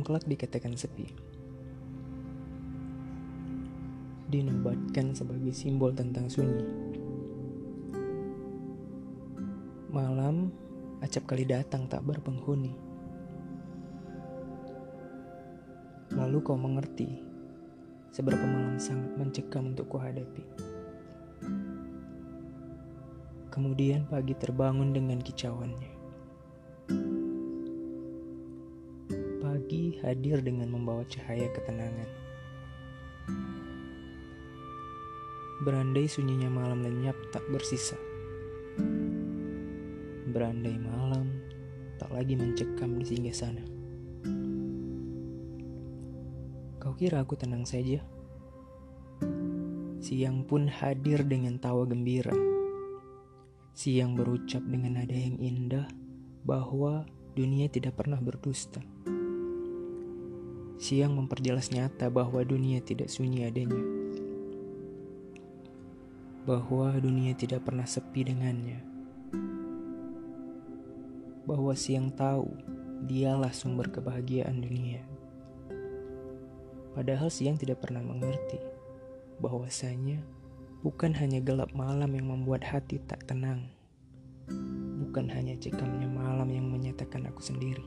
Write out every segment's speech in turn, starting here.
kelak dikatakan sepi. Dinobatkan sebagai simbol tentang sunyi. Malam, acap kali datang tak berpenghuni. Lalu kau mengerti seberapa malam sangat mencekam untuk kuhadapi. Kemudian pagi terbangun dengan kicauannya. Hadir dengan membawa cahaya ketenangan. Berandai sunyinya malam lenyap tak bersisa. Berandai malam tak lagi mencekam di singgah sana. Kau kira aku tenang saja? Siang pun hadir dengan tawa gembira Siang berucap dengan nada yang indah bahwa dunia tidak pernah berdusta. Siang memperjelas nyata bahwa dunia tidak sunyi adanya. Bahwa dunia tidak pernah sepi dengannya. Bahwa siang tahu dialah sumber kebahagiaan dunia. Padahal siang tidak pernah mengerti bahwasanya Bukan hanya gelap malam yang membuat hati tak tenang. Bukan hanya cekamnya malam yang menyatakan aku sendiri.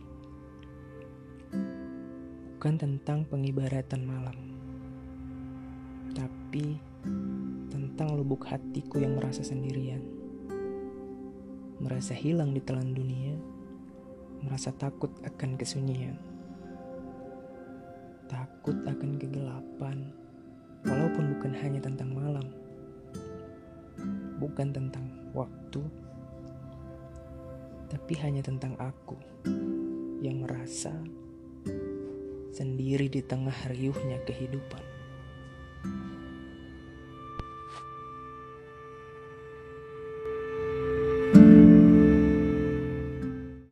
Bukan tentang pengibaratan malam. Tapi tentang lubuk hatiku yang merasa sendirian. Merasa hilang di telan dunia. Merasa takut akan kesunyian. Takut akan kegelapan. Walaupun bukan hanya tentang malam bukan tentang waktu, tapi hanya tentang aku yang merasa sendiri di tengah riuhnya kehidupan.